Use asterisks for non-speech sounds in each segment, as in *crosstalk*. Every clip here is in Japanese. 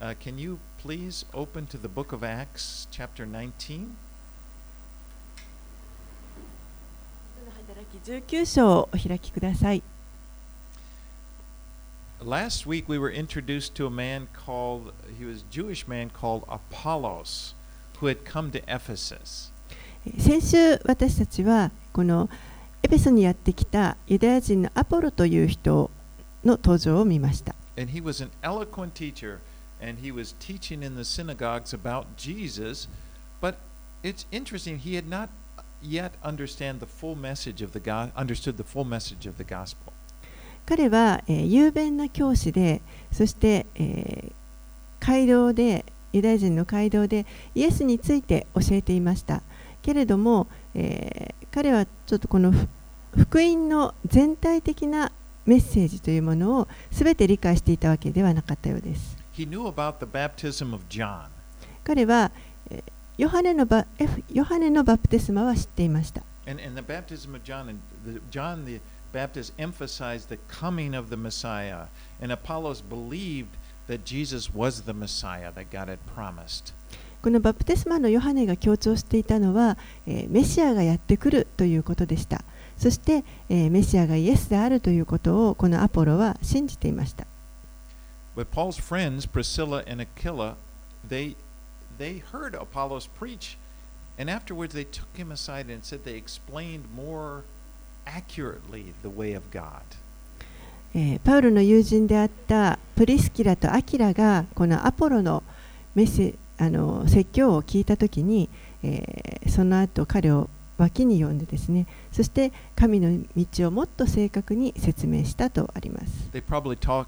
Uh, can you please open to the book of Acts, chapter 19? 働き19章をお開きください。 Last week we were introduced to a man called, he was a Jewish man called Apollos, who had come to Ephesus. 先週私たちはこのエペソにやってきたユダヤ人のアポロという人の登場を見ました。 And he was an eloquent teacher, and he was teaching in the synagogues about Jesus. But it's interesting, he had not yet understand the full message of the God, understood the full message of the gospel. 彼は、えー雄弁な教師で、そして、えー街道で、ユダヤ人の街道でイエスについて教えていました。けれども、えー彼はちょっとこの福音の全体的なメッセージというものを全て理解していたわけではなかったようです。He knew about the baptism of John, 彼は、えーヨハネのバヨハネのバプテスマは知っていました。and, and the baptism of John, and the, John the Baptist emphasized the coming of the Messiah, and Apollos believed that Jesus was the Messiah that God had promised. このバプテスマのヨハネが強調していたのは、えーメシアがやってくるということでした。そして、えーメシアがイエスであるということをこのアポロは信じていました。But Paul's friends, Priscilla and Aquila, they they heard Apollos preach, and afterwards they took him aside and said they explained more accurately the way of God. えーパウロの友人であったプリスキラとアキラがこのアポロのメッセあの説教を聞いたときに、えーその後彼を脇に呼んでですねそして神の道をもっと正確に説明したとあります。They probably talked,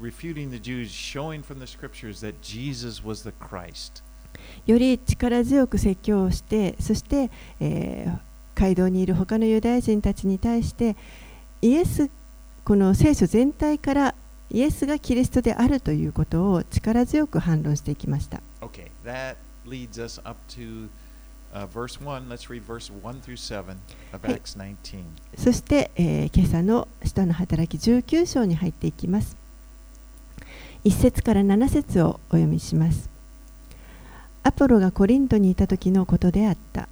refuting the Jews, showing from the scriptures that より力強く説教をして、そして、えー、街道にいる他のユダヤ人たちに対して、イエス、この聖書全体からイエスがキリストであるということを力強く反論していきました。そして、えー、今朝の使の働き19章に入っていきます。1節から7節をお読みします。アポロがコリントにいた時のことであった。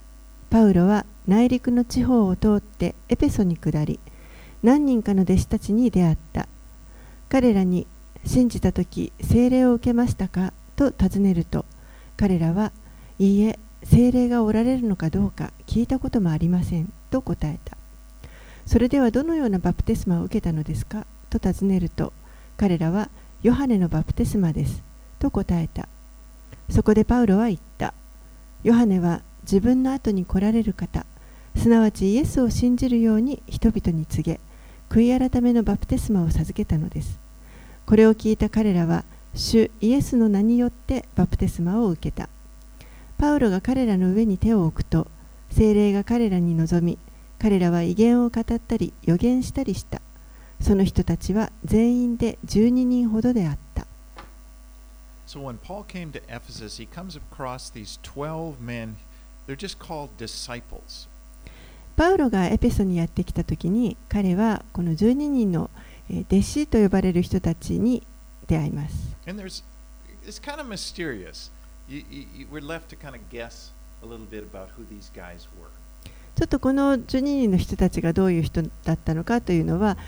パウロは内陸の地方を通ってエペソに下り、何人かの弟子たちに出会った。彼らに信じた時聖霊を受けましたか？と尋ねると、彼らはいいえ、聖霊がおられるのかどうか聞いたこともありませんと答えた。それではどのようなバプテスマを受けたのですか？と尋ねると彼らはヨハネのバプテスマです。と答えた。そこでパウロは言った。ヨハネは自分の後に来られる方。すなわちイエスを信じるように人々に告げ悔い改めのバプテスマを授けたのです。これを聞いた彼らは主イエスの名によってバプテスマを受けた。パウロが彼らの上に手を置くと精霊が彼らに臨み彼らは威厳を語ったり予言したりした。その人たちは全員で12人ほどであった。パウロがエペソにやってきたときに、彼はこの12人の弟子と呼ばれる人たちに出会います。ちょっとこの12人の人たちがどういう人だったのかというのは、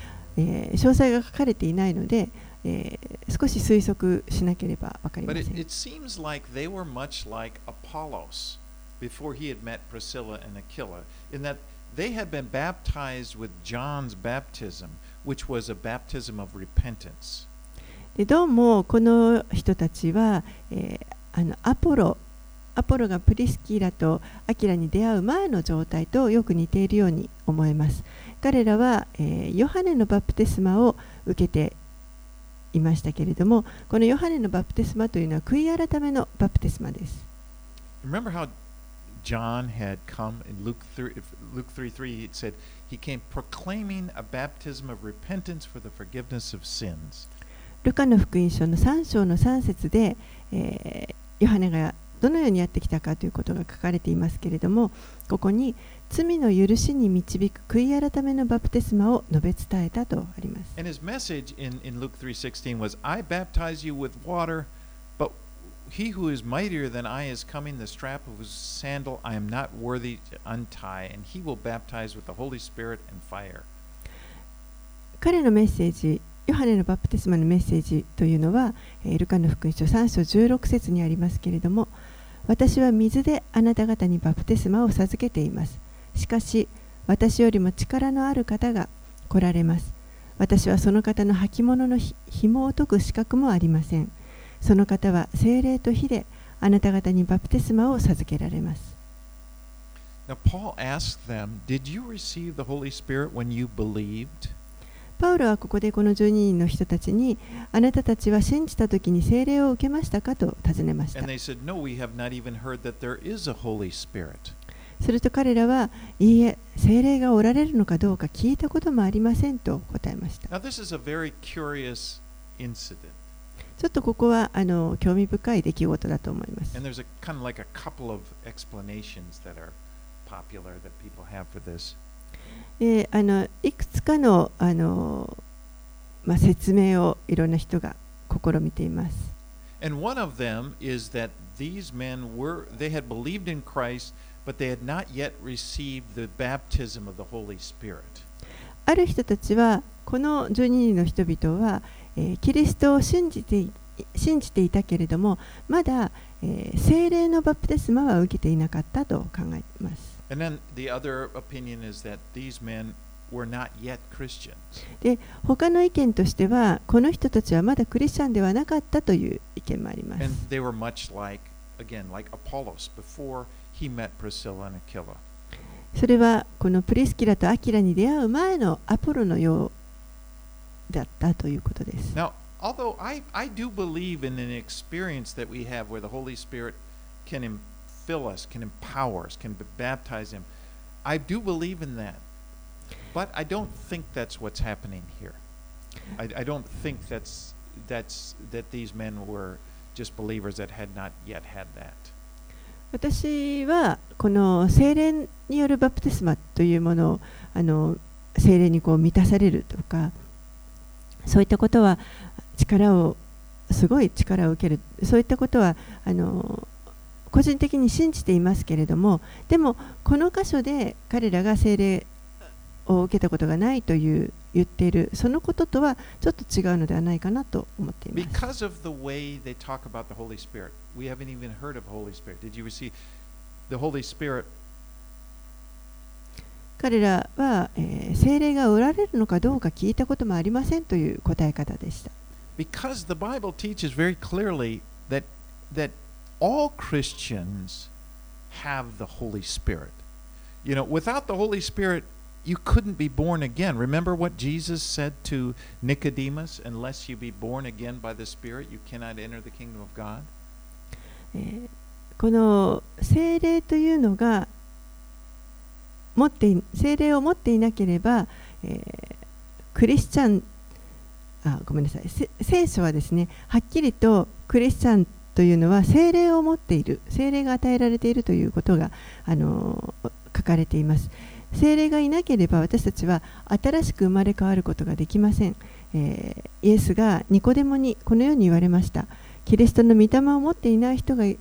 えー詳細が書かれていないので、えー少し推測しなければ分かりま But せ it, ん it seems like they were much like Apollos before he had met Priscilla and Aquila, in that they had been baptized with John's baptism, which was a baptism of repentance. でどうもこの人たちは、えーあのアポロアポロがプリスキラとアキラに出会う前の状態とよく似ているように思えます彼らは、えーヨハネのバプテスマを受けていましたけれどもこのヨハネのバプテスマというのは悔い改めのバプテスマです Remember how John had come in Luke 3, if- Luke 3 3, it said, He came proclaiming a baptism of repentance for the forgiveness of sins. ルカの福音書の3章の3節で、えーヨハネがどのようにやってきたかということが書かれていますけれどもここに罪の許しに導く悔い改めのバプテスマを述べ伝えたとあります And his message in, in Luke 3:16 was, I baptize you with water, but he who is mightier than I is coming, the strap of whose sandal I am not worthy to untie, and he will baptize with the Holy Spirit and fire. 彼のメッセージヨハネのバプテスマのメッセージというのは、えールカの福音書3章16節にありますけれども私は水であなた方にバプテスマを授けていますしかし私よりも力のある方が来られます。私はその方の履物のひ紐を解く資格もありません。その方は精霊と火であなた方にバプテスマを授けられます。Now, Paul asked them, Did you receive the Holy Spirit when you believed? パウロはここでこの12人の人たちにあなたたちは信じた時に聖霊を受けましたか？と尋ねました。Said, No, すると彼らはいいえ聖霊がおられるのかどうか聞いたこともありませんと答えました Now, this is a very curious incident. ちょっとここはあの興味深い出来事だと思います And there's a kind of like a couple of explanations that are popular that people have for this. であのいくつかのあの、まあ、説明をいろんな人が試みています And one of them is that these men were, they had believed in Christ, but they had not yet received the baptism of the Holy Spirit. ある人たちはこの12人の人々は、えーキリストを信じてい信じていたけれどもまだ、えー聖霊のバプテスマは受けていなかったと考えます。And then the other opinion is that these men were not yet Christians. で他の意見としてはこの人たちはまだクリスチャンではなかったという意見もあります And。they were much like, again, like Apollos before he met Priscilla and Aquila. それはこのプリスキラとアキラに出会う前のアポロのようだったということです。 Now, although I, I do believe in an experience that we have where the Holy Spirit can em- fill us, can empower us, can b- baptize him, I do believe in that. But I don't think that's what's happening here. I, I don't think that's that's that these men were just believers that had not yet had that. 私はこの精霊によるバプテスマというものをあの精霊にこう満たされるとかそういったことは力をすごい力を受ける。そういったことはあの個人的に信じていますけれどもでもこの箇所で彼らが精霊を受けたことがないという言っているそのこととはちょっと違うのではないかなと思っています。Because of the way they talk about the Holy Spirit, we haven't even heard of Holy Spirit. Did you receive the Holy Spirit? 彼らは、えー精霊がおられるのかどうか聞いたこともありませんという答え方でした。Because the Bible teaches very clearly that that all Christians have the Holy Spirit. You know, without the Holy Spirit, you couldn't be born again. Remember what Jesus said to Nicodemus, unless you be born again by the Spirit, you cannot enter the kingdom of God. えこの精霊というのが持ってい精霊を持っていなければ、えークリスチャンあごめんなさいせ聖書はですねはっきりとクリスチャンというのは精霊を持っている精霊が与えられているということが、あのー書かれています精霊がいなければ私たちは新しく生まれ変わることができません、えーイエスがニコデモにこのように言われましたキリストの御霊を持っていない人がい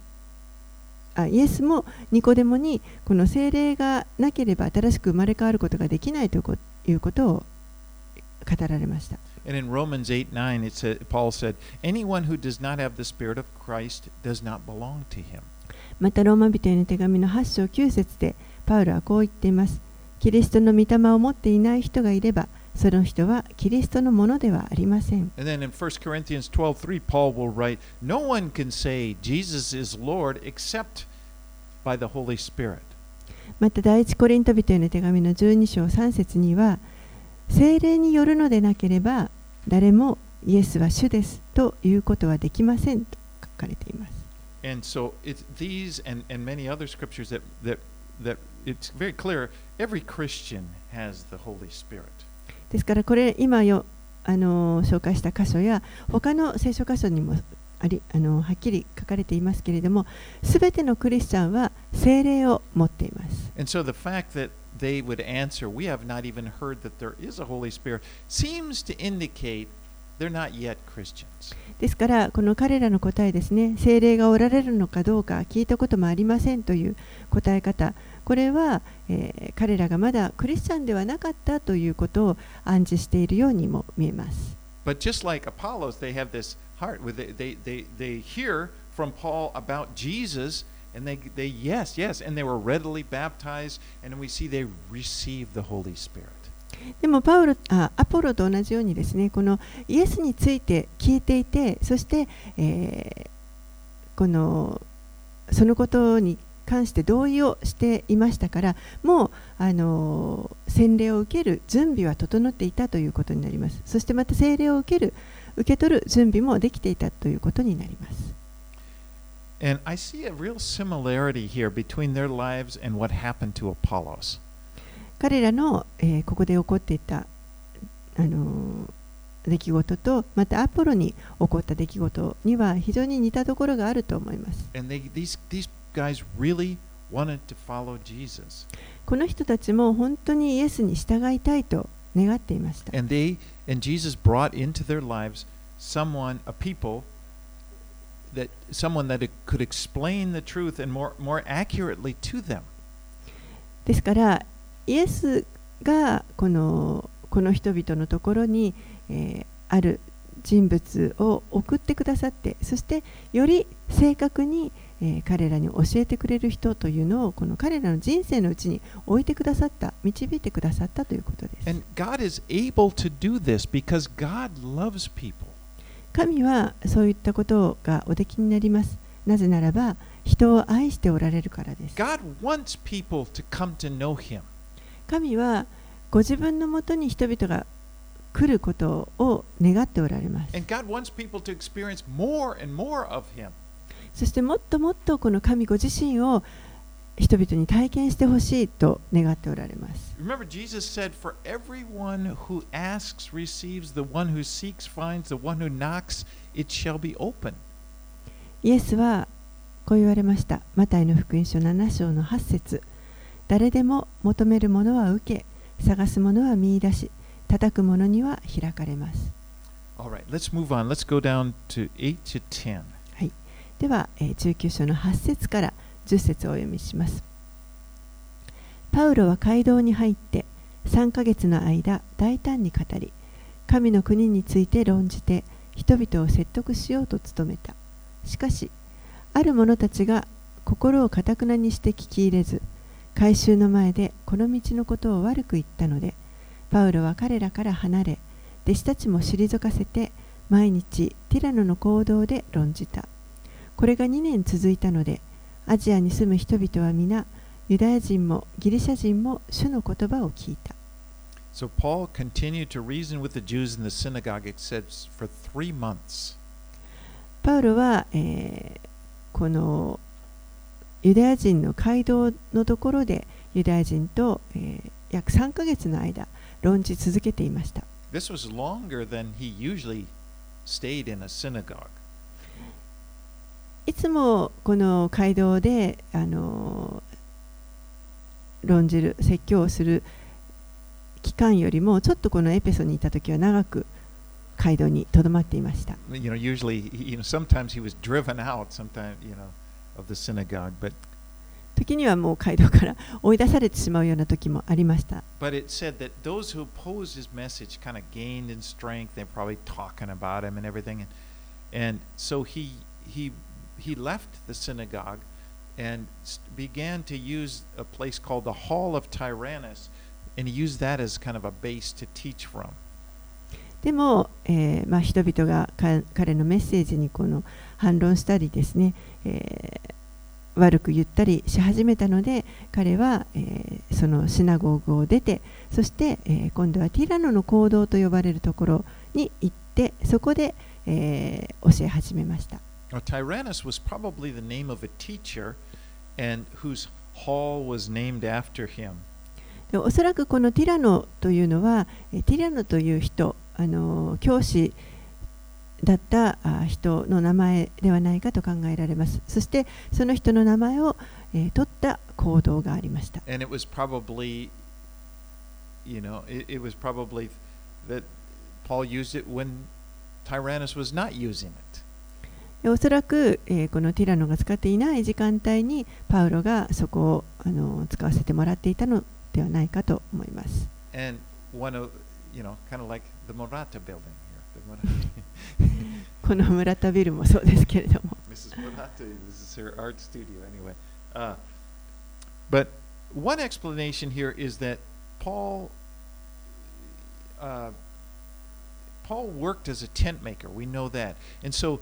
あイエスもニコデモにこの精霊がなければ新しく生まれ変わることができないというこいうことを語られました。And in Romans 8 9, it said, Paul said, Anyone who does not have the Spirit of Christ does not belong to him. またローマ人への手紙の8章9節でパウロはこう言っています。キリストの御霊を持っていない人がいればその人はキリストのものではありません。And then in 1 Corinthians 12 3, Paul will write, No one can say Jesus is Lord except by the Holy Spirit. また第一コリント人への手紙の12章3節には精霊によるのでなければ誰もイエスは主ですということはできませんと書かれています。And so it's these and, and many other scriptures that, that, that it's very clear every Christian has the Holy Spirit. ですからこれ今よあの紹介した箇所や他の聖書箇所にもありあのはっきり書かれていますけれどもすべてのクリスチャンは聖霊を持っています And so the fact that they would answer, We have not even heard that there is a Holy Spirit, seems to indicate they're not yet Christians. ですからこの彼らの答えですね聖霊がおられるのかどうか聞いたこともありませんという答え方これは、えー彼らがまだクリスチャンではなかったということを暗示しているようにも見えます But just like Apollos, they have this heart where they, they, they, they hear from Paul about Jesus and they, they, yes, yes, and they were readily baptized, and we see they received the Holy Spirit. でもパウロあアポロと同じようにですねこのイエスについて聞いていてそして、えーこのそのことに関して同意をしていましたからもうあの洗礼を受ける準備は整っていたということになりますそしてまた聖霊を受ける受け取る準備もできていたということになります And I see a real similarity here between their lives and what happened to Apollos. 彼らの、えーここで起こっていたあの出来事とまたアポロに起こった出来事には非常に似たところがあると思います。And they, these, these guys really wanted to follow Jesus. この人たちも本当にイエスに従いたいと願っていました。And they and Jesus brought into their lives someone, a people that someone that could explain the truth and more more accurately to them. ですからイエスがこのこの人々のところに、えーある人物を送ってくださってそしてより正確に、えー彼らに教えてくれる人というのをこの彼らの人生のうちに置いてくださった導いてくださったということです。And God is able to do this because God loves people. 神はそういったことがおできになります。なぜならば人を愛しておられるからです。God wants people to come to know him. 神はご自分のもとに人々が来ることを願っておられます。And God wants people to experience more and more of him. そしてもっともっとこの神ご自身を人々に体験してほしいと願っておられます。Remember, Jesus said, For everyone who asks receives, the one who seeks finds, the one who knocks, it shall be open. イエスはこう言われました。マタイの福音書7章の8節誰でも求めるものは受け、探すものは見出し、叩くものには開かれます。All right, let's move on. Let's go down to 8 to 10. では、え19章の8節から10節をお読みします。パウロは街道に入って3ヶ月の間大胆に語り、神の国について論じて人々を説得しようと努めた。しかし、ある者たちが心をかたくなにして聞き入れず、改宗の前でこの道のことを悪く言ったので、パウロは彼らから離れ、弟子たちも退かせて、毎日ティラノの行動で論じた。これが2年続いたので、アジアに住む人々は皆、ユダヤ人もギリシャ人も主の言葉を聞いた。So Paul continued to reason with the Jews in the synagogue, it says, for three months. パウロは、えーこのユダヤ人の街道のところでユダヤ人と、えー約3ヶ月の間論じ続けていました。This was longer than he usually stayed in a synagogue. いつもこの街道であの論じる説教をする期間よりもちょっとこのエペソにいた時は長く街道にとどまっていました。時にはもう街道から追い出されてしまうような時もありました。He left the synagogue and began to use a place called the Hall of Tyrannus, and he used that as kind of a base to teach from. でも、えーまあ、人々がか彼のメッセージにこの反論したりですね、えー悪く言ったりし始めたので彼は、えーそのシナゴーグを出てそして、えー今度はティラノの行動と呼ばれるところに行ってそこで、えー教え始めました。Now, Tyrannus was probably the name of a teacher and whose hall was named after him. でおそらくこのティラノというのはえティラノという人あの教師だったあ人の名前ではないかと考えられますそしてその人の名前を、えー取った行動がありました And it was probably, you know, it, it was probably that Paul used it when Tyrannus was not using it. でおそらく、えーこのティラノが使っていない時間帯にパウロがそこをあの使わせてもらっていたのではないかと思います And one of, you know, kind of like the Morata building here. The Morata. この村田ビルもそうですけれども Mrs. Morata, this is her art studio anyway. Uh, but one explanation here is that Paul uh, Paul worked as a tent maker. We know that. And so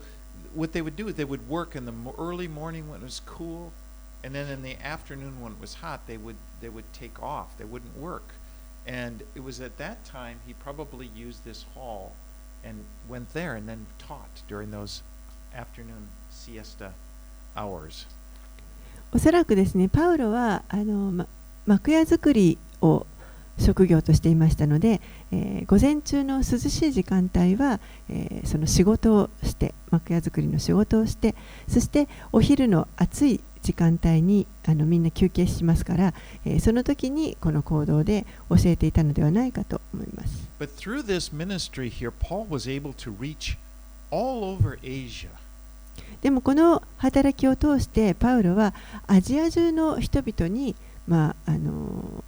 what they would do is they would work in the mo- early morning when it was cool, and then in the afternoon when it was hot, they would they would take off. They wouldn't work. And it was at that time he probably used this hall and went there and then taught during those afternoon siesta hours. おそらくですねパウロはあの、ま、幕屋作りを 職業としていましたので、えー午前中の涼しい時間帯は、えーその仕事をして幕屋作りの仕事をしてそしてお昼の暑い時間帯にあのみんな休憩しますから、えーその時にこの行動で教えていたのではないかと思います。But through this ministry here, Paul was able to reach all over Asia. でもこの働きを通してパウロはアジア中の人々に、まあ、あの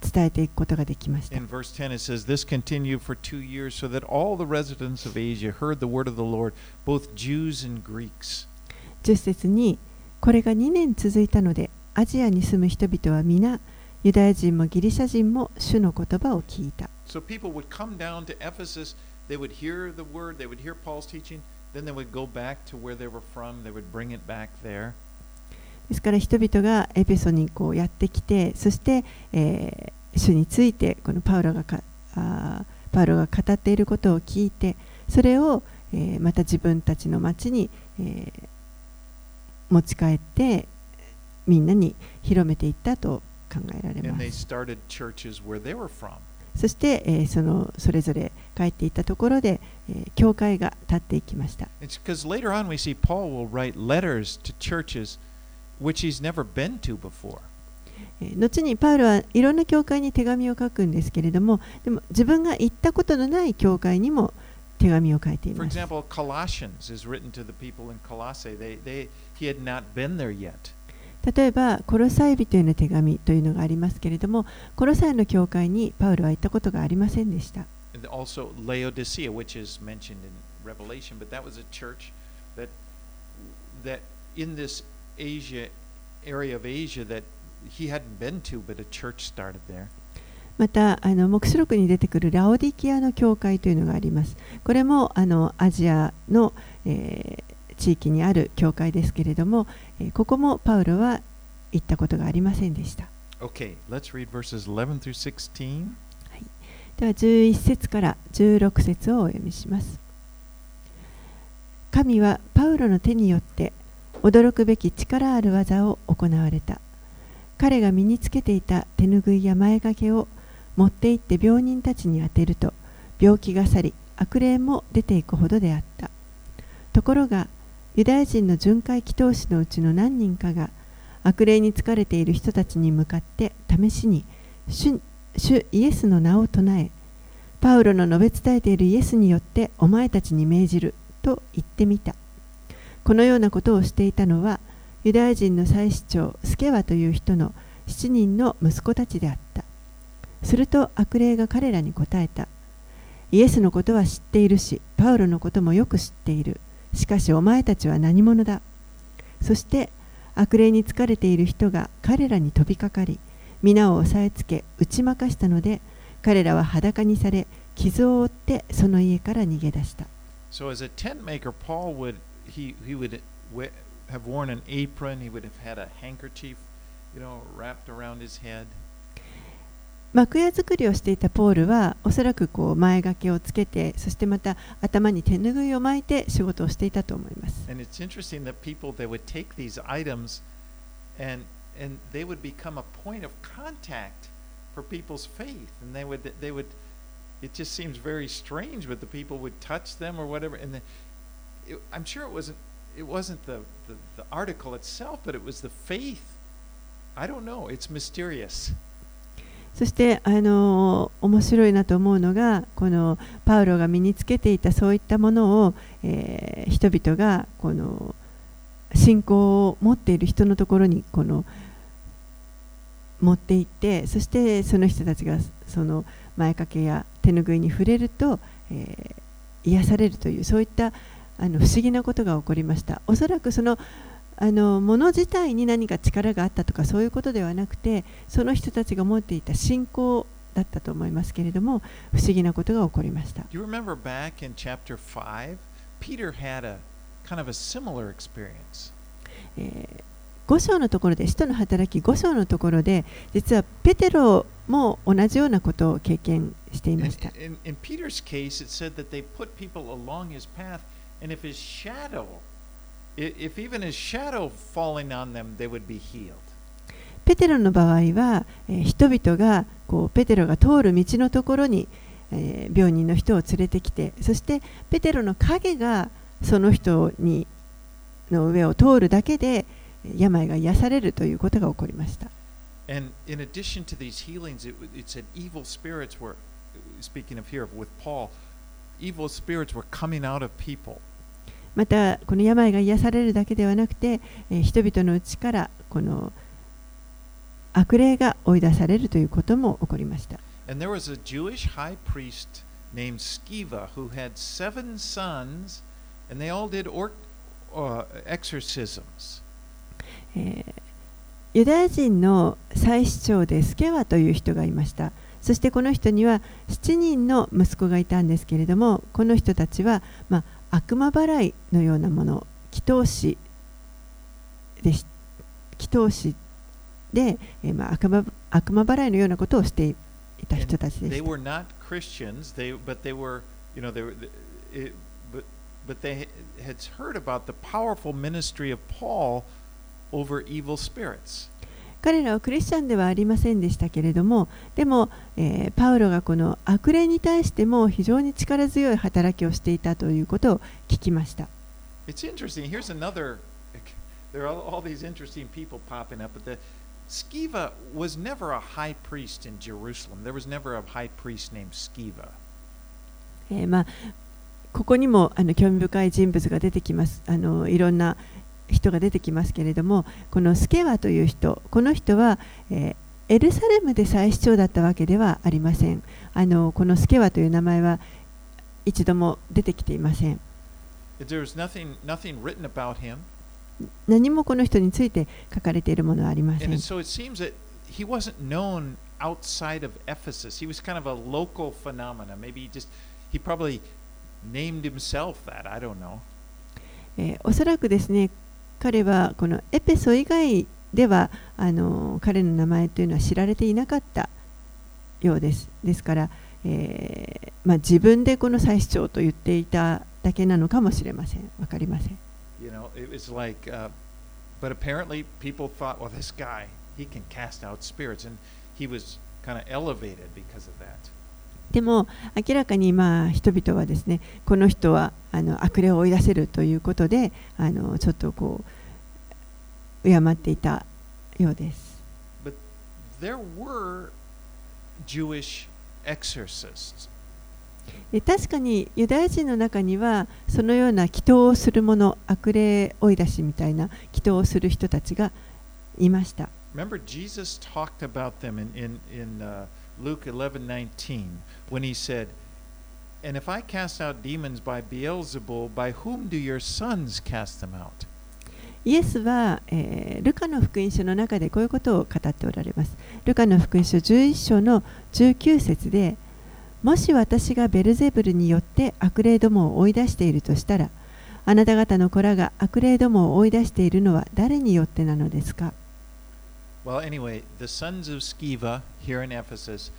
伝えていくことができました。In verse 10, it says, This continued for two years, so that all the residents of Asia heard the word of the Lord, both Jews and Greeks. 10節にこれが2年続いたのでアジアに住む人々は皆ユダヤ人もギリシャ人も主の言葉を聞いた So people would come down to Ephesus, they would hear the word, they would hear Paul's teaching, then they would go back to where they were from, they would bring it back there. ですから人々がエペソにこうやってきてそして、えー主についてこのパウロがかあーパウロが語っていることを聞いてそれを、えーまた自分たちの町に、えー持ち帰ってみんなに広めていったと考えられます.そして、えーそのそれぞれ帰っていったところで、えー教会が立っていきました It's because later on we see Paul will write letters to churches which he's never been to before. えー後にパウロはいろんな教会に手紙を書くんですけれどもでも自分が行ったことのない教会にも手紙を書いてい For ます example, Colossians is written to the people in Colossae. They, they, he had not been there yet. 例えばコロサイ人への手紙というのがありますけれどもコロサイの教会にパウロは行ったことがありませんでした And also Laodicea, which is mentioned in Revelation, but that was a church that that in this Asia area of Asia that he hadn't been to, but a church started there. またあの黙示録に出てくるラオディキアの教会というのがありますこれもあのアジアの、えー地域にある教会ですけれども、えーここもパウロは行ったことがありませんでした Okay, let's read verses 11 through 16. では11節から16節をお読みします神はパウロの手によって驚くべき力ある技を行われた。彼が身につけていた手ぬぐいや前掛けを持って行って病人たちに当てると病気が去り悪霊も出ていくほどであった。ところがユダヤ人の巡回祈祷師のうちの何人かが悪霊に疲れている人たちに向かって試しに主イエスの名を唱えパウロの述べ伝えているイエスによってお前たちに命じると言ってみた。このようなことをしていたのはユダヤ人の祭司長スケワという人の7人の息子たちであった。すると悪霊が彼らに答えた。イエスのことは知っているしパウロのこともよく知っている。しかしお前たちは何者だ。そして悪霊に疲れている人が彼らに飛びかかり皆を押さえつけ打ち負かしたので彼らは裸にされ傷を負ってその家から逃げ出した。So as a tent maker, Paul would he he would we- have worn an apron. He would have had a handkerchief, you know, wrapped around his head. 幕屋作りをしていたポールはおそらくこう前掛けをつけてそしてまた頭に手ぬぐいを巻いて仕事をしていたと思います。 And it's interesting that people they would take these items and and they would become a point of contact for people's faith and they would they would it just seems very strange but the people would touch them or whatever and the, it, I'm sure it wasn't it wasn't the, the the article itself but it was the faith. I don't know. It's mysterious. そしてあの面白いなと思うのがこのパウロが身につけていたそういったものを、えー人々がこの信仰を持っている人のところにこの持って行ってそしてその人たちがその前掛けや手ぬぐいに触れると、えー癒されるというそういったあの不思議なことが起こりました。おそらくそのあの物自体に何か力があったとかそういうことではなくてその人たちが持っていた信仰だったと思いますけれども不思議なことが起こりました。Do you remember back in chapter 5 Peter had a kind of a similar experience? え5章のところで使徒の働き5章のところで実はペテロも同じようなことを経験していました。In, in Peter's case, it said that they put people along his path, ペテロの場合は、人々がペテロが通る道のところに、病人の人を連れてきてそしてペテロの影がその人にの上を通るだけで病が癒されるということが起こりました、evil またこの病が癒されるだけではなくて、人々のうちからこの悪霊が追い出されるということも起こりました。ユダヤ人の祭司長でスケワという人がいました。そしてこの人には7人の息子がいたんですけれどもこの人たちは、まあ、悪魔払いのようなもの祈祷師で祈祷師で、えーまあ、悪魔悪魔払いのようなことをしていた人たちで they した were not Christians, they, were, you know, they were, but they had heard about the powerful ministry of Paul over evil spirits. 彼らはクリスチャンではありませんでしたけれどもでも、えーパウロがこの悪霊に対しても非常に力強い働きをしていたということを聞きました It's interesting. Here's another. There are all, these interesting people popping up, but the Sceva was never a high priest in Jerusalem. There was never a high priest named Sceva. えーまあ、ここにもあの興味深い人物が出てきますあのいろんな人が出てきますけれどもこのスケワという人この人は、え、エルサレムで最主張だったわけではありません。あのこのスケワという名前は一度も出てきていません。何もこの人について書かれているものはありません。おそらくですね彼はこのエペソ以外ではあの彼の名前というのは知られていなかったようですですから、えーまあ、自分でこの祭司長と言っていただけなのかもしれませんわかりません You know, it was like, uh, but apparently people thought, well, this guy, he can cast out spirits, and he was kind of elevated because of that. でも明らかにまあ人々はですねこの人はあの悪霊を追い出せるということであのちょっとこう敬っていたようです。But there were Jewish exorcists. で確かにユダヤ人の中にはそのような祈祷をする者悪霊追い出しみたいな祈祷をする人たちがいました。Remember, Jesus talked about them in, in, in uh, Luke 11:19 when he said, And if I cast out demons by Beelzebul, by whom do your sons cast them out? イエスは、えールカの福音書の中でこういうことを語っておられますルカの福音書11章の19節でもし私がベルゼブルによって悪霊どもを追い出しているとしたらあなた方の子らが悪霊どもを追い出しているのは誰によってなのですか Well, anyway, the sons of Sceva here in Ephesus,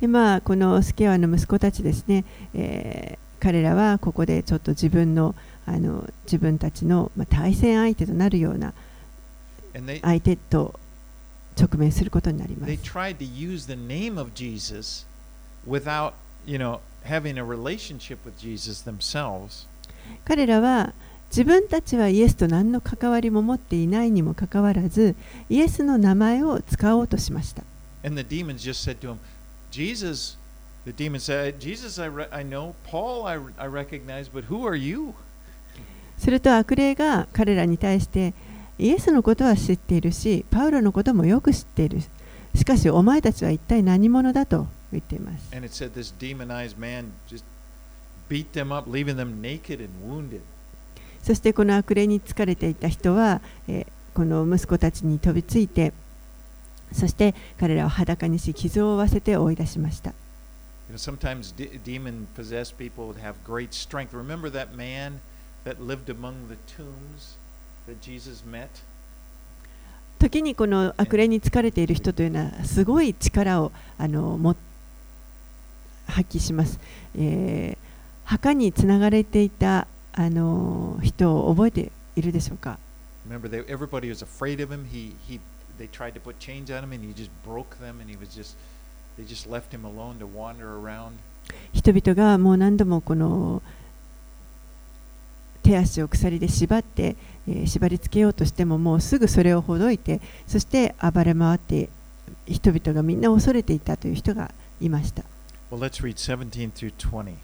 で、まあ、このスケアの息子たちですね、えー、彼らはここでちょっと自分の,あの自分たちの、まあ、対戦相手となるような相手と直面することになります。で、彼らは、自分たちはイエスと何の関わりも持っていないにもかかわらず、イエスの名前を使おうとしました。すると悪霊が彼らに対して、イエスのことは知っているし、パウロのこともよく知っている。しかし、お前たちは一体何者だと言っています。そしてこの悪霊に疲れていた人は、え、この息子たちに飛びついて、そして彼らを裸にし、傷を負わせて追い出しました。時にこの悪霊に疲れている人というのはすごい力をあの持発揮します。え、墓につながれていたあの人を覚えているでしょうか Remember, they, everybody was afraid of him. He, he, they tried to put chains on him, and he just broke them, and he was just, they just left him alone to wander around. 人々がもう何度もこの手足を鎖で縛って、えー縛り付けようとしてももうすぐそれをほどいてそして暴れ回って人々がみんな恐れていたという人がいました Well, let's read 17 through 20.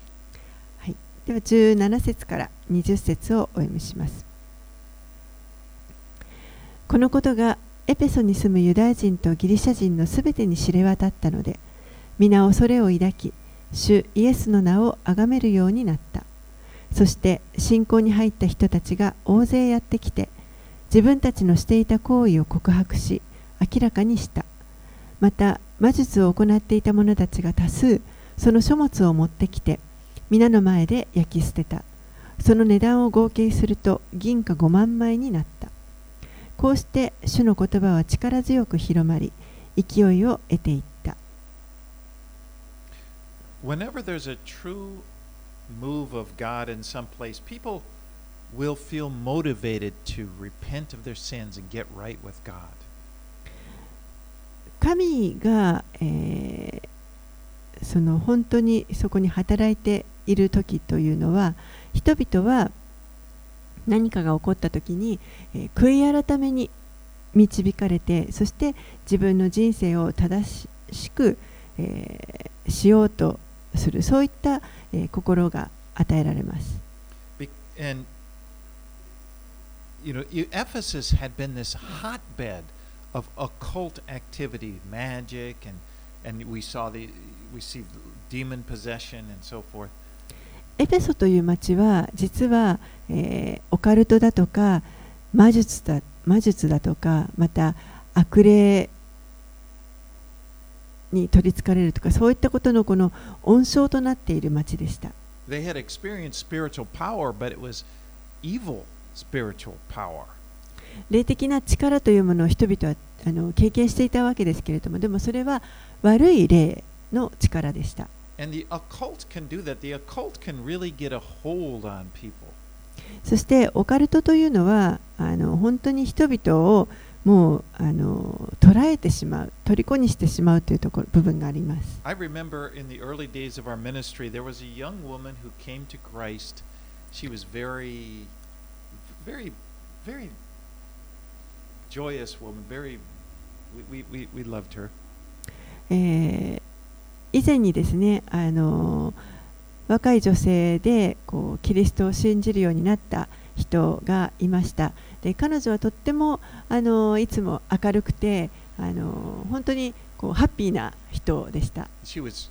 では17節から20節をお読みします。このことがエペソに住むユダヤ人とギリシャ人のすべてに知れ渡ったので皆恐れを抱き主イエスの名を崇めるようになった。そして信仰に入った人たちが大勢やってきて自分たちのしていた行為を告白し明らかにした。また魔術を行っていた者たちが多数その書物を持ってきて皆の前で焼き捨てたその値段を合計すると銀貨5万枚になったこうして主の言葉は力強く広まり勢いを得ていった Whenever there's a true move of God in some place, people will feel motivated to repent of their sins and get right with God. 神が、えーその本当にそこに働いている時というのは人々は何かが起こった時に、えー悔い改めに導かれてそして自分の人生を正しく、えーしようとするそういった、えー心が与えられます。And, you know, Ephesus had been this hotbed of occult activity, magic, and, and we saw the, we see demon possession and so forth. エペソという町は実は、えーオカルトだとか魔術だ魔術だとかまた悪霊に取りつかれるとかそういったことのこの温床となっている町でした They had experienced spiritual power, but it was evil spiritual power. 霊的な力というものを人々はあの経験していたわけですけれどもでもそれは悪い霊の力でした And the occult can do that. The occult can really get a hold on people. そしてオカルトというのはあの本当に人々をもうあの捉えてしまう虜にしてしまうというところ部分があります I remember in the early days of our ministry, there was a young woman who came to Christ. She was very, very, very joyous woman. Very, we, we, we, loved her. えー以前にですねあの若い女性でこうキリストを信じるようになった人がいました。で彼女はとってもあのいつも明るくてあの本当にこうハッピーな人でした。She was,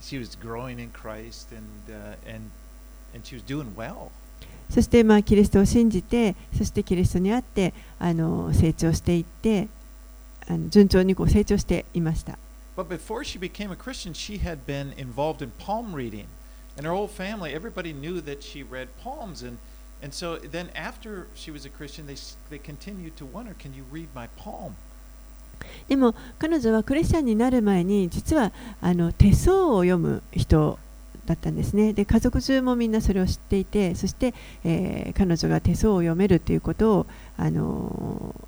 she was growing in Christ, and uh, and and she was doing well. そしてまあキリストを信じてそしてキリストにあってあの成長していってあの順調にこう成長していました But before she became a Christian, she had been involved in palm reading. And her whole family, everybody knew that she read palms. And, And so then after she was a Christian, they, they continued to wonder, can you read my palm? でも彼女はクリスチャンになる前に実はあの手相を読む人だったんですねで家族中もみんなそれを知っていてそして、えー彼女が手相を読めるということを、あのー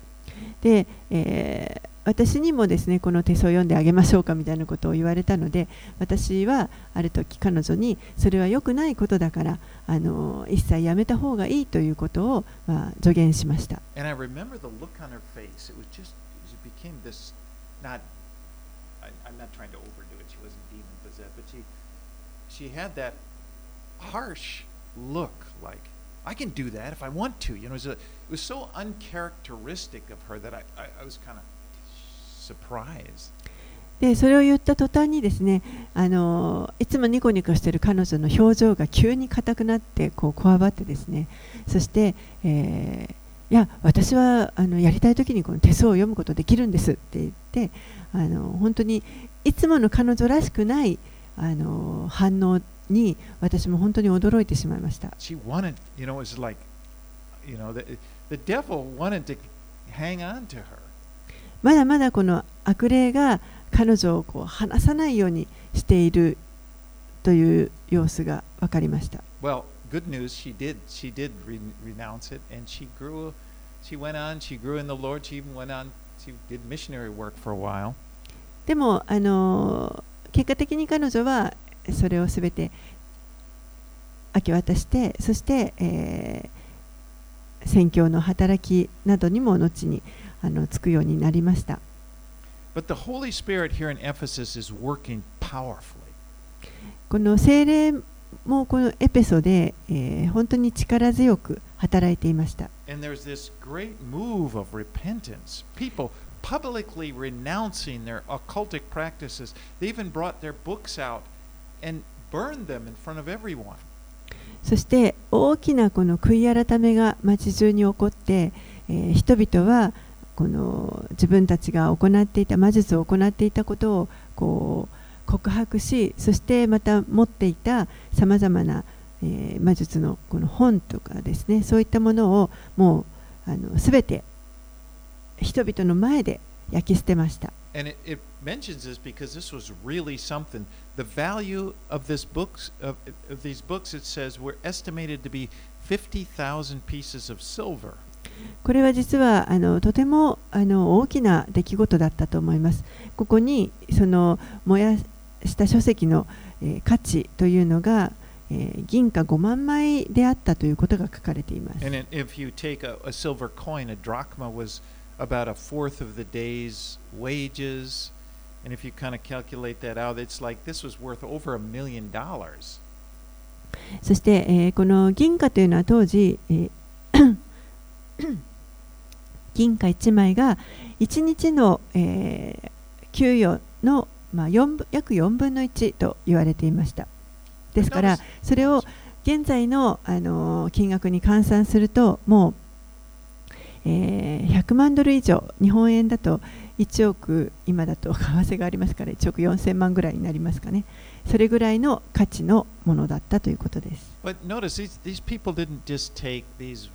で、私にもですねこの手相を読んであげましょうかみたいなことを言われたので私はある時彼女にそれは良くないことだから、あの、一切やめた方がいいということを、まあ、助言しました。I can do that if I want to. You know, it was, a, it was so uncharacteristic of her that I, I, I was kind of surprised. でそれを言った途端にですねあのいつもニコニコしている彼女の表情が急に硬くなってこうこわばってですねそして、えーいや私はあのやりたい時にこの手相を読むことできるんですって言ってあの本当にいつもの彼女らしくないあの反応に私も本当に驚いてしまいました。まだまだこの悪霊が彼女を離さないようにしているという様子が分かりました。でも、あの結果的に彼女は、それをすべて明け渡してそして、えー、宣教の働きなどにも後にあのつくようになりました。この聖霊もこのエペソで、えー、本当に力強く働いていました。そして大きなこの悔い改めが街中に起こって、えー人々はこの自分たちが行っていた魔術を行っていたことをこう告白しそしてまた持っていたさまざまな、えー魔術のこの本とかですねそういったものをもうあの全て人々の前で焼き捨てました。And it, it mentions this because this was really something. The value of this books of, of these books, it says, were estimated to be 50,000 pieces of silver. これは実はあのとてもあの大きな出来事だったと思います。ここにその燃やした書籍の、えー価値というのが、えー銀貨5万枚であったということが書かれています。 And it, if you take a, a silver coin, a drachma was about a fourth of the day's wages. And if you kind of calculate that out, it's like this was worth over a million dollars. そして、えーこの銀貨というのは当時、えー銀貨1枚が1日の、えー給与の、まあ、4分約4分の1と言われていました。ですから、それを現在の、あのー金額に換算するともう、えー100万ドル以上日本円だと1億今だと為替がありますから1億4000万ぐらいになりますかねそれぐらいの価値のものだったということです But notice these, these people didn't just take these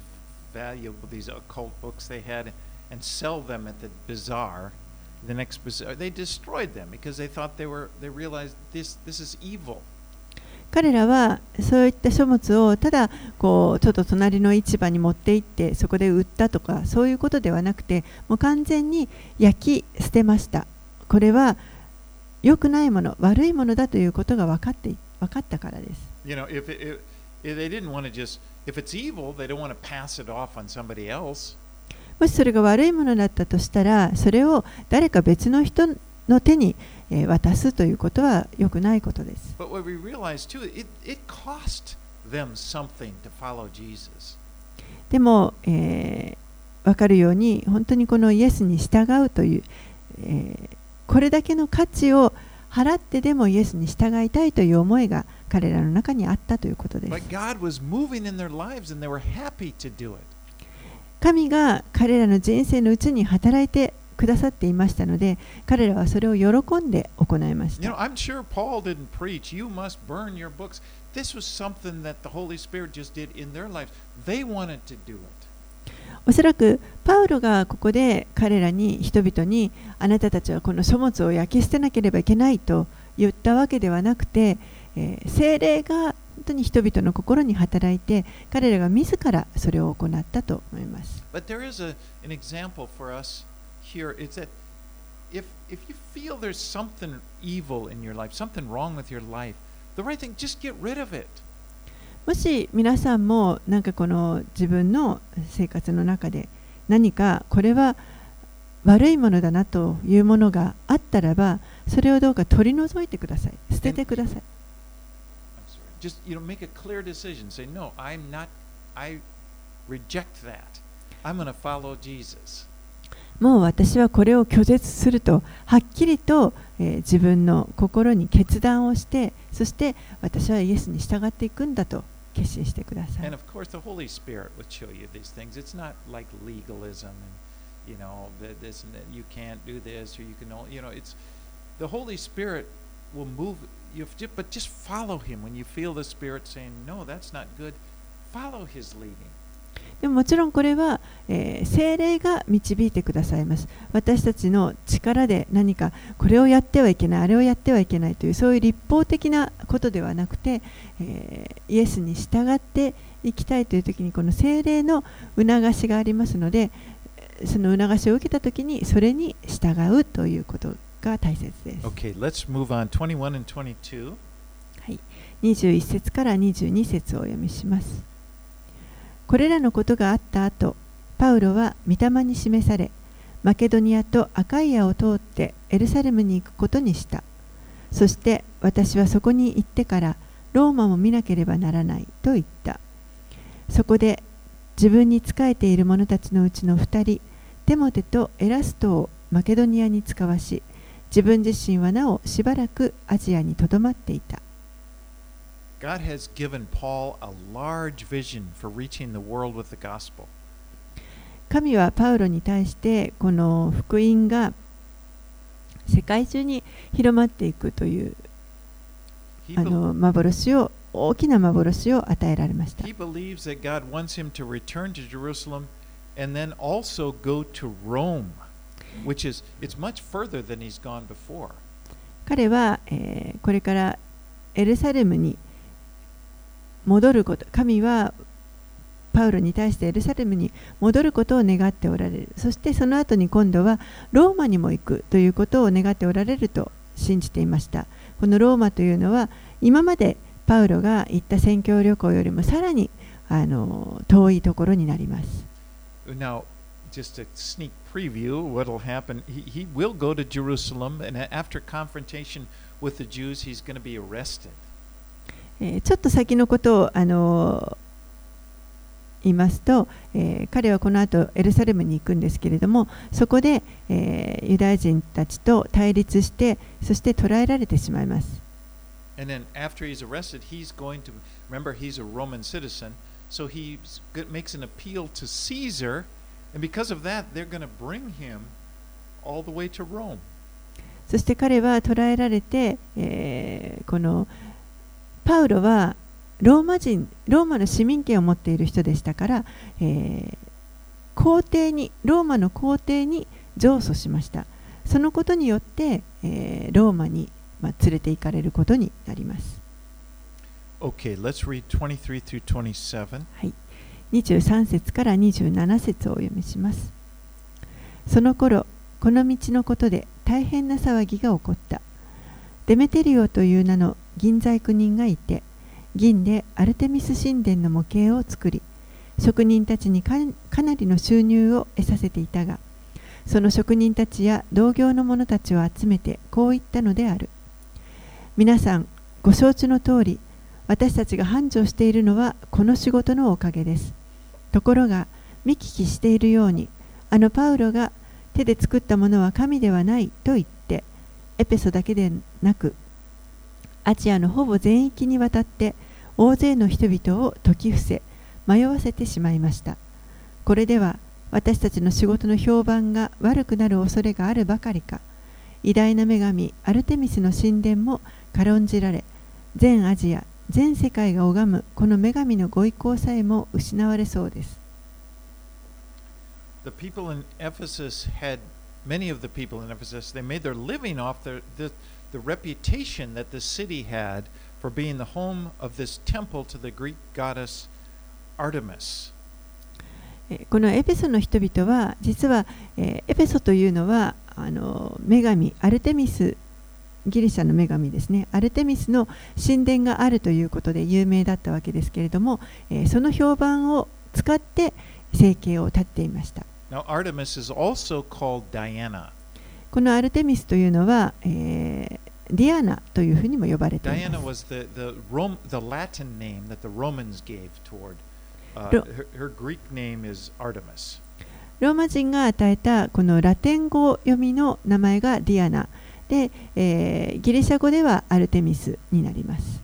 valuable, these occult books they had and sell them at the bazaar, the next bazaar. They destroyed them because they thought they were, they realized this, this is evil. 彼らはそういった書物をただこうちょっと隣の市場に持って行ってそこで売ったとかそういうことではなくてもう完全に焼き捨てましたこれは良くないもの悪いものだということが分かって分かったからです You know, if, it, if, if they didn't want to just, if it's evil, they don't want to pass it off on somebody else. もしそれが悪いものだったとしたらそれを誰か別の人の手に渡すということは良くないことです。でも、え、分かるように本当にこのイエスに従うという、え、これだけの価値を払ってでもイエスに従いたいという思いが彼らの中にあったということです。神が彼らの人生のうちに働いてくださっていましたので、彼らはそれを喜んで行いました。おそらく、パウロがここで彼らに、人々に、あなたたちはこの書物を焼き捨てなければいけないと言ったわけではなくて、えー、精霊が本当に人々の心に働いて、彼らが自らそれを行ったと思います。But there is a, an example for us. Here. It's that if, if you feel there's something evil in your life, something wrong with your life, the right thing, just get rid of it. もし皆さんもなんかこの自分の生活の中で何かこれは悪いものだなというものがあったらばそれをどうか取り除いてください捨ててください. Just you know, make a clear decision. Say, no, I'm not. I reject that. I'm going to follow Jesus. もう私はこれを拒絶するとはっきりと、えー自分の心に決断をしてそして私はイエスに従っていくんだと決心してください And of course, the Holy Spirit would show you these things. It's not like legalism and you know this and that. You can't do this or you can. only- You know, it's the Holy Spirit will move. You but just follow Him when you feel the Spirit saying, "No, that's not good." Follow His leading. でももちろんこれは、えー精霊が導いてくださいます私たちの力で何かこれをやってはいけないあれをやってはいけないというそういう立法的なことではなくて、えーイエスに従っていきたいという時にこの精霊の促しがありますのでえーその促しを受けた時にそれに従うということが大切です、Okay, let's move on. 21 and 22. はい、21節から22節をお読みします。これらのことがあった後、パウロは御霊に示され、マケドニアとアカイアを通ってエルサレムに行くことにした。そして私はそこに行ってからローマも見なければならないと言った。そこで自分に仕えている者たちのうちの2人、テモテとエラストをマケドニアに使わし、自分自身はなおしばらくアジアにとどまっていた。God has given Paul a large vision for reaching the world with the gospel. 神はパウロに対してこの福音が世界中に広まっていくというあの幻を大きな幻を与えられました he believes that God wants him to return to Jerusalem and then also go to Rome, which is it's much further than he's gone before. 彼は、えーこれからエルサレムに戻ること神はパウロに対してエルサレムに戻ることを願っておられるそしてその後に今度はローマにも行くということを願っておられると信じていましたこのローマというのは今までパウロが行った宣教旅行よりもさらにあの遠いところになります Now, just a sneak preview what will happen. He, he will go to Jerusalem, and a- after confrontation with the Jews, he's going to be arrested. ちょっと先のことをあの言いますと、え、彼はこの後エルサレムに行くんですけれどもそこで、え、ユダヤ人たちと対立してそして捕らえられてしまいます。そして彼は捕らえられて、え、この、パウロはローマ人ローマの市民権を持っている人でしたから、えー皇帝にローマの皇帝に上訴しました。そのことによって、えーローマに、まあ、連れて行かれることになります。Okay, let's read 23 through 27. 23節から27節をお読みします。その頃この道のことで大変な騒ぎが起こった。デメテリオという名の銀細工人がいて銀でアルテミス神殿の模型を作り職人たちにかかなりの収入を得させていたがその職人たちや同業の者たちを集めてこう言ったのである。皆さんご承知の通り私たちが繁盛しているのはこの仕事のおかげです。ところが見聞きしているようにあのパウロが手で作ったものは神ではないと言ってエペソだけでなくアジアのほぼ全域にわたって大勢の人々を説き伏せ迷わせてしまいました。これでは私たちの仕事の評判が悪くなる恐れがあるばかりか偉大な女神アルテミスの神殿も軽んじられ全アジア全世界が拝むこの女神のご意向さえも失われそうです。The people in Ephesus had, many of the people in Ephesus, they made their living off their, the, the reputation that the city had for being the home of this temple to the Greek goddess Artemis. えーこのエペソの人々は実は、えーエペソというのはあの女神アルテミスギリシャの女神ですねアルテミスの神殿があるということで有名だったわけですけれども、えーその評判を使って生計を立っていました Now, Artemis is also called Diana. このアルテミスというのは、えー、ディアナというふうにも呼ばれて。ローマ人が与えたこのラテン語読みの名前がディアナで、えー、ギリシャ語ではアルテミスになります。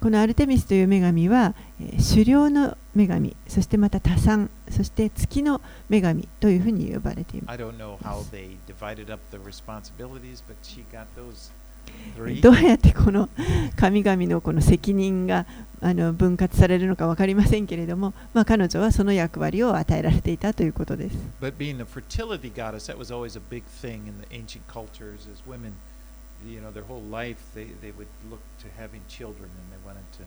このアルテミスという女神は、えー狩猟の女神そしてまた多産そして月の女神というふうに呼ばれています.どうやってこの神々のこの責任があの分割されるのか分かりませんけれども、まあ、彼女はその役割を与えられていたということです You know, their whole life they, they would look to having children and they wanted to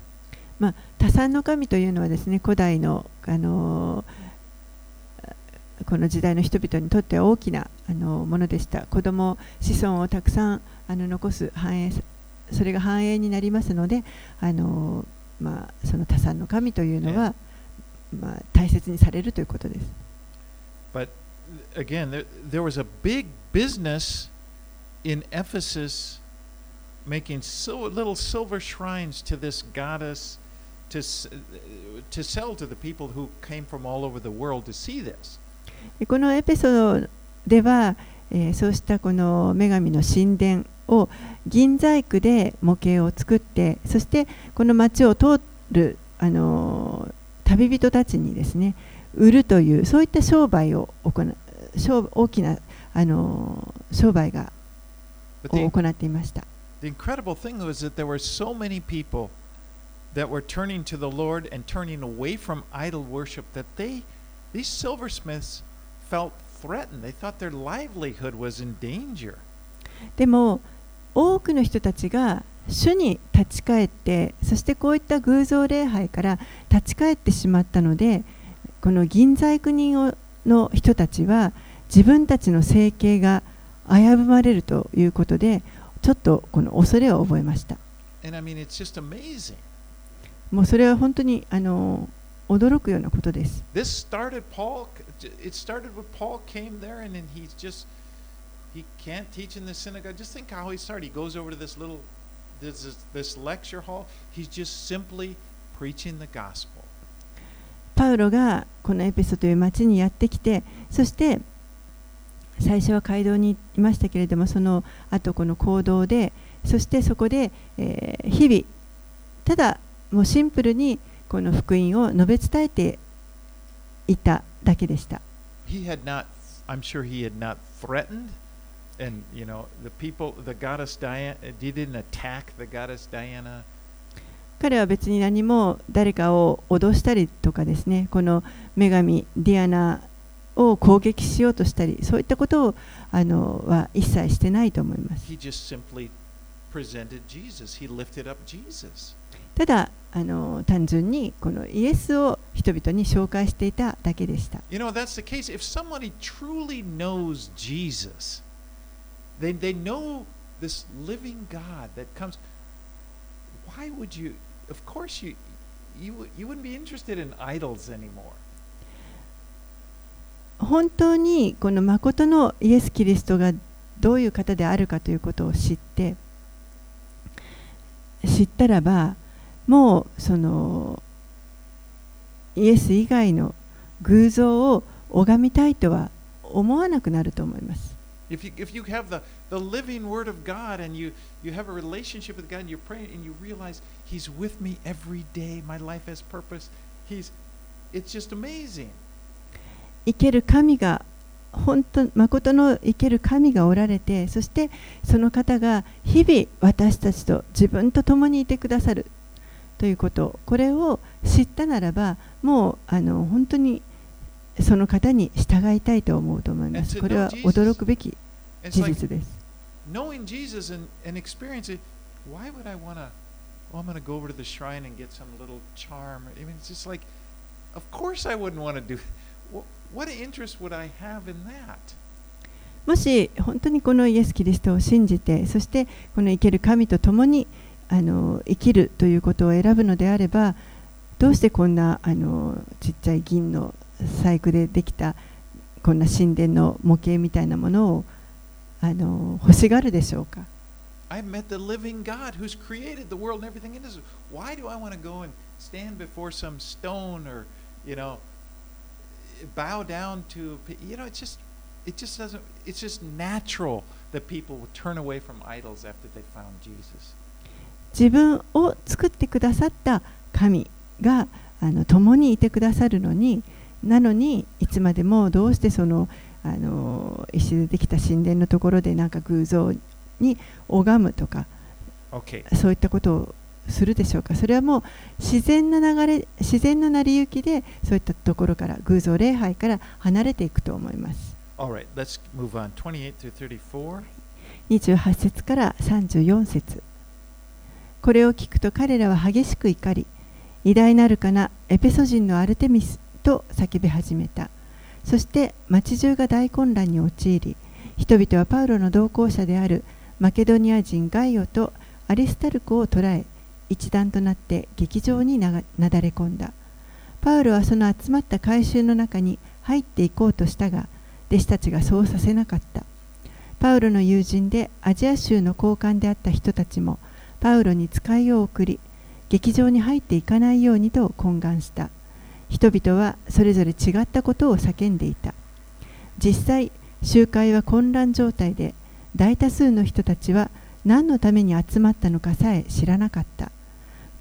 まあ、多産の神というのはですね古代の、あのーこの時代の人々にとっては大きな、あのーものでした子供子孫をたくさんあの残す繁栄それが繁栄になりますので、あのーまあ、その多産の神というのは、まあ、大切にされるということです But again, there, there was a big business in Ephesus making so little silver shrines to this goddess to, s- to sell to the people who came from all over the world to see this. このエペソでは、えーそうしたこの女神の神殿を銀細工で模型を作ってそしてこの町を通る、あのー旅人たちにですね売るというそういった商売を行う商大きな、あのー商売がを行っていました。the incredible thing was that there were so many people that were turning to the Lord and turning away from idol worship that they, these silversmiths, felt threatened. They thought their livelihood was in danger. でも多くの人たちが主に立ち返ってそしてこういった偶像礼拝から立ち返ってしまったのでこの銀細工人をの人たちは自分たちの生計が危ぶまれるということでちょっとこの恐れを覚えました。もうそれは本当にあの驚くようなことです。パウロがこのエペソという町にやってきて、そして、最初は街道にいましたけれどもその後この行動でそしてそこで、えー日々ただもうシンプルにこの福音を述べ伝えていただけでした He had not. I'm sure he had not threatened, and you know the people, the goddess Diana. He didn't attack the goddess Diana. 彼は別に何も誰かを脅したりとかですねこの女神ディアナを攻撃しようとしたり、そういったことをあのは一切してないと思います。ただあの、単純にこのイエスを人々に紹介していただけでした。本当にこの誠のイエス・キリストがどういう方であるかということを知って知ったらばもうそのイエス以外の偶像を拝みたいとは思わなくなると思います。If you, if you have the, the living Word of God and you, you have a relationship with God and you pray and you realize He's with me every day, my life has purpose, He's, it's just amazing. 生ける神が本当まこの生ける神がおられてそしてその方が日々私たちと自分と共にいてくださるということ。これを知ったならばもうあの本当にその方に従いたいと思うと思います。これは驚くべき事実です。*laughs* what interest would I have in that? もし本当にこのイエス・キリストを信じてそしてこの生ける神と共にあの生きるということを選ぶのであればどうしてこんなあのちっちゃい銀の細工でできたこんな神殿の模型みたいなものをあの欲しがるでしょうか I met the living God who's created the world and everything in it. Why do I want to go and stand before some stone or, you know, bow down to, you know, it's just, it just doesn't, it's just natural that people will turn away from idols after they found Jesus. 自分を作ってくださった神があの共にいてくださるのになのにいつまでもどうしてそのあの石でできた神殿のところでなんか偶像に拝むとか Okay. そういったことをするでしょうかそれはもう自然な流れ自然の成り行きでそういったところから偶像礼拝から離れていくと思います All right, let's move on. 28 through 34. 28節から34節これを聞くと彼らは激しく怒り偉大なるかなエペソ人のアルテミスと叫び始めたそして町中が大混乱に陥り人々はパウロの同行者であるマケドニア人ガイオとアリスタルコを捕らえ一団となって劇場になだれ込んだ。パウロはその集まった改宗の中に入っていこうとしたが弟子たちがそうさせなかった。パウロの友人でアジア州の高官であった人たちもパウロに使いを送り劇場に入っていかないようにと懇願した。人々はそれぞれ違ったことを叫んでいた。実際集会は混乱状態で大多数の人たちは何のために集まったのかさえ知らなかった。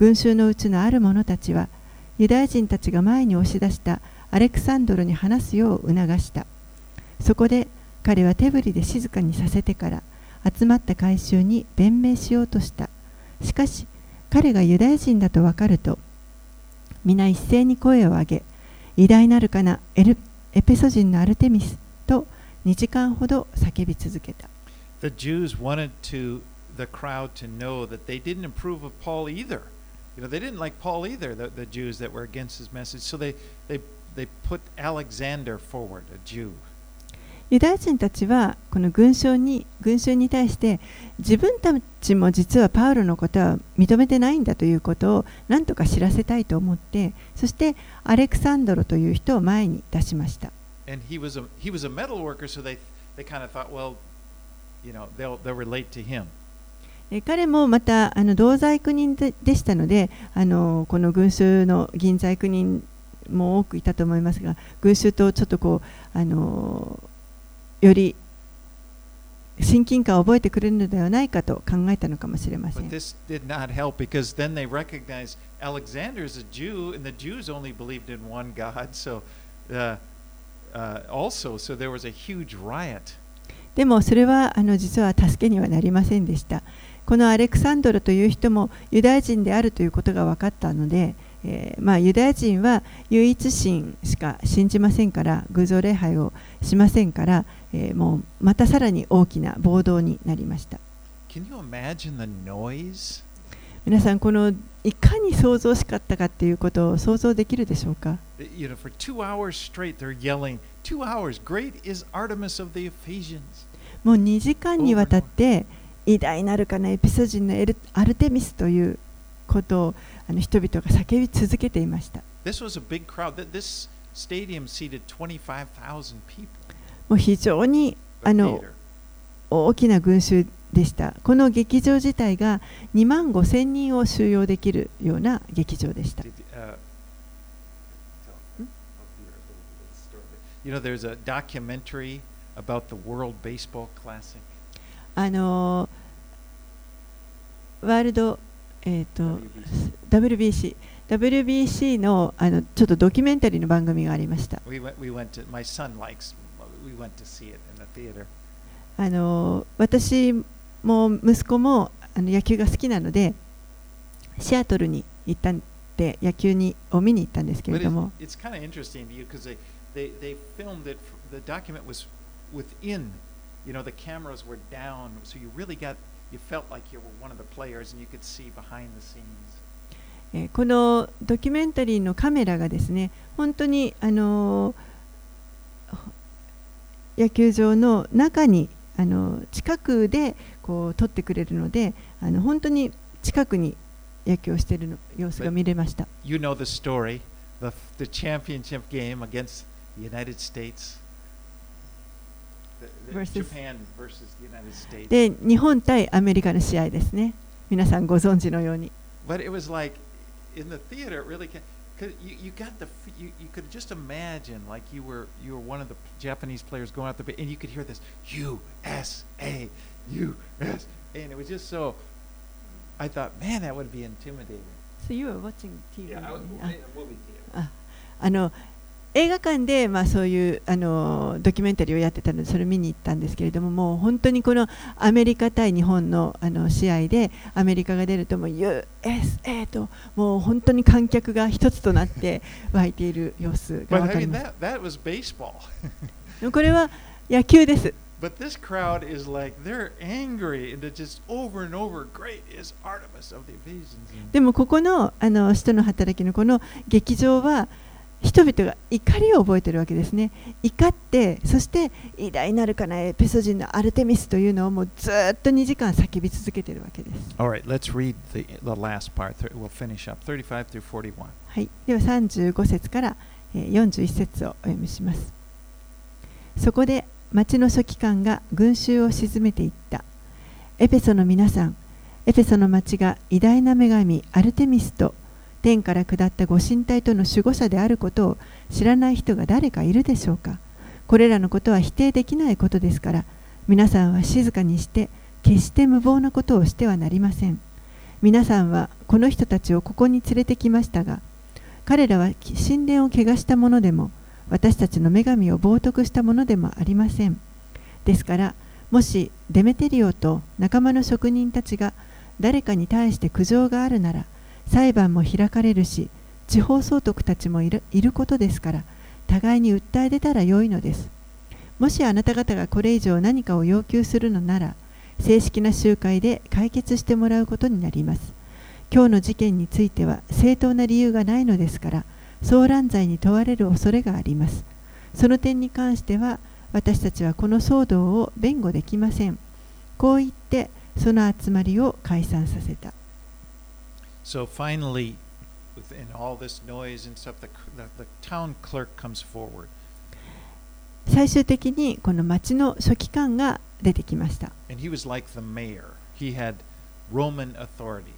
群衆のうちのある者たちはユダヤ人たちが前に押し出したアレクサンドロに話すよう促した。そこで彼は手振りで静かにさせてから集まった改宗に弁明しようとした。しかし彼がユダヤ人だと分かると皆一斉に声を上げ偉大なるかなエルエペソ人のアルテミスと2時間ほど叫び続けた。The Jews wanted to the crowd to know that they didn't approve of Paul either. ユダヤ人たちはこの群衆に群衆に対して自分たちも実はパウロのことは認めてないんだということを何とか知らせたいと思ってそしてアレクサンドロという人を前に出しました。彼もまた同在国人で,したのでこの群数の銀在国人も多くいたと思いますが群数とちょっとこうより親近感を覚えてくれるのではないかと考えたのかもしれません。でも、それは実は助けにはなりませんでしたこのアレクサンドロという人もユダヤ人であるということが分かったので、えーまあ、ユダヤ人は唯一神しか信じませんから偶像礼拝をしませんから、えーもうまたさらに大きな暴動になりました?皆さんこのいかに想像しかったかっていうことを想像できるでしょうか？You know, for two hours straight, they're yelling, Two hours, great is Artemis of the Ephesians. もう2時間にわたって偉大なるかなエピソ人のエルアルテミスということをあの人々が叫び続けていました。もう非常にあの大きな群衆でした。この劇場自体が2万5千人を収容できるような劇場でした。あのワールド、えーと WBC. WBC WBC のあのちょっとドキュメンタリーの番組がありました。We went, we went to, likes, we. あの私も息子もあの野球が好きなのでシアトルに行ったんで野球にを見に行ったんですけれ But ども it's, it's you know, the cameras were down, so you really got, you felt like you were one of the players and you could see behind the scenes. えーこのドキュメンタリーのカメラがですね本当にあの野球場の中にあの近くでこう撮ってくれるのであの本当に近くに野球をしているの様子が見れました。You know the story, the, the championship game against the United States. で日本対アメリカの試合ですね皆さんご存知のように But it was like in the theater, it really, because you, you got the, f- you, you could just imagine like you were you were one of the Japanese players going out there, and you could hear this USA, USA, and it was just so. I thought, man, that would be intimidating. So you were watching TV? Yeah, I was あ in a movie theater. あの 映画館で、まあ、そういうあのドキュメンタリーをやってたのでそれを見に行ったんですけれどももう本当にこのアメリカ対日本のあの試合でアメリカが出るともう USA ともう本当に観客が一つとなって湧いている様子が分かります *laughs* これは野球です。But this crowd is like they're angry and it's just over and over. Great is Artemis of the Ephesians. でもここのあの使徒の働きのこの劇場は人々が怒りを覚えているわけですね。怒ってそして偉大なるかなエペソ人のアルテミスというのをもうずっと2時間叫び続けているわけです。All right, let's read the, the last part. We'll finish up 35 through 41. はい、では35節からえー41節をお読みします。そこで町の書記官が群衆を鎮めていった。エペソの皆さん、エペソの町が偉大な女神アルテミスと天から下ったご神体との守護者であることを知らない人が誰かいるでしょうか？これらのことは否定できないことですから皆さんは静かにして決して無謀なことをしてはなりません。皆さんはこの人たちをここに連れてきましたが彼らは神殿を汚したものでも私たちの女神を冒涜したものでもありません。ですからもしデメテリオと仲間の職人たちが誰かに対して苦情があるなら裁判も開かれるし地方総督たちもいるいることですから互いに訴え出たらよいのです。もしあなた方がこれ以上何かを要求するのなら正式な集会で解決してもらうことになります。今日の事件については正当な理由がないのですから騒乱罪に問われる恐れがあります。その点に関しては私たちはこの騒動を弁護できません。こう言ってその集まりを解散させた。So finally, within all this noise and stuff, the, the, the town clerk comes forward. 最終的にこの町の書記官が出てきました And he was like the mayor. He had Roman authority.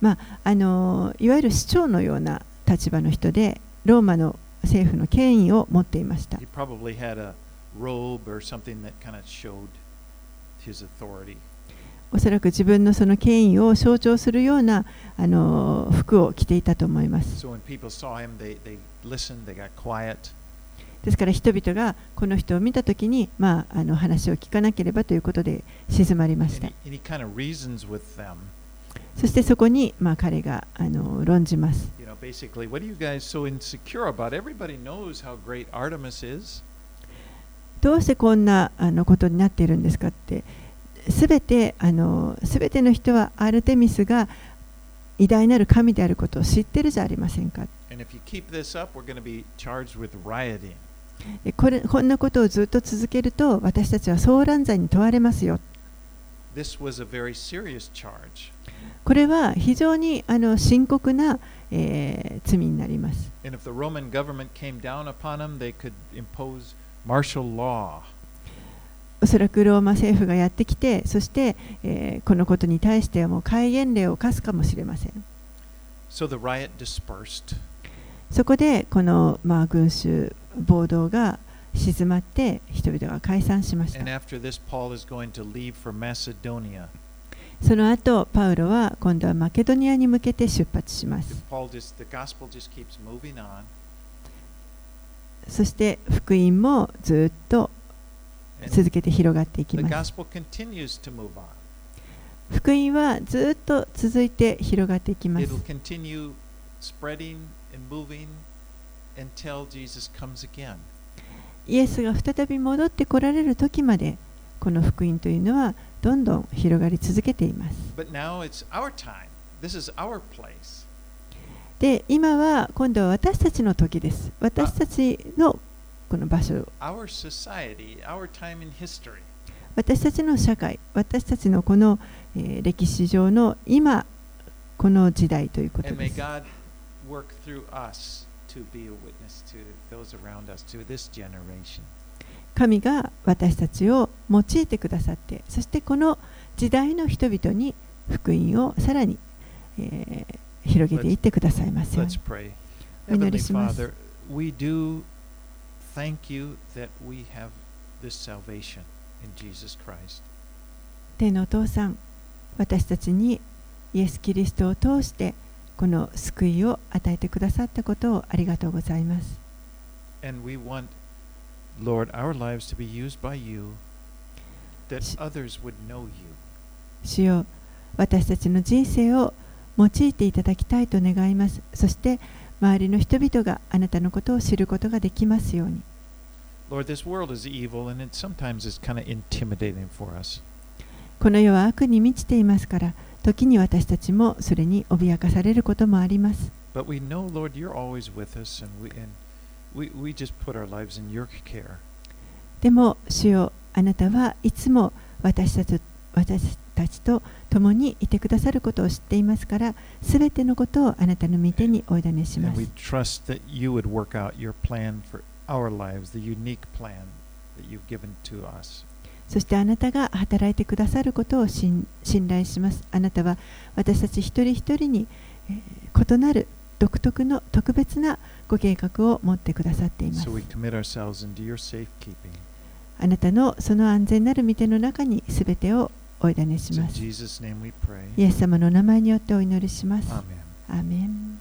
まああのいわゆる市長のような立場の人でローマの政府の権威を持っていました He probably had a robe or something that kind of showed his authority. おそらく自分のその権威を象徴するようなあの服を着ていたと思います。ですから人々がこの人を見たときに、まあ、あの話を聞かなければということで静まりました。そしてそこに、まあ、彼があの論じます。どうしてこんなあのことになっているんですかって。すべてあのすべての人はアルテミスが偉大なる神であることを知ってるじゃありませんか。Up, これこんなことをずっと続けると私たちは騒乱罪に問われますよ。これは非常にあの深刻な、えー、罪になります。おそらくローマ政府がやってきてそして、えーこのことに対してはもう戒厳令を課すかもしれません So the riot dispersed. そこでこの、まあ、群衆暴動が静まって人々が解散しました this. その後パウロは今度はマケドニアに向けて出発します just. そして福音もずっと続けて広がっていきます。福音はずっと続いて広がっていきます。イエスが再び戻ってこられる時まで、この福音というのはどんどん広がり続けています。で、今は今度は私たちの時です。私たちのこの場所。私たちの社会、私たちのこの、え、歴史上の今、この時代ということで。神が私たちを用いてくださって、そしてこの時代の人々に福音をさらに、え、広げていってくださいます。お祈りします。Thank you that we have this salvation in Jesus Christ. 天のお父さん私たちにイエス・キリストを通してこの救いを与えてくださったことをありがとうございます And we want, Lord, our lives to be used by you, that others would know you. 主よ私たちの人生を用いていただきたいと願いますそして周りの人々があなたのことを知ることができますように。この世は悪に満ちていますから、時に私たちもそれに脅かされることもあります。でも、主よあなたはいつも私たち私たちと共にいてくださることを知っていますからすべてのことをあなたの御手にお委ねします.そしてあなたが働いてくださることを信信頼しますあなたは私たち一人一人に、えー異なる独特の特別なご計画を持ってくださっています So. あなたのその安全なる御手の中にすべてをお委ねします。イエス様の名前によってお祈りします。アーメン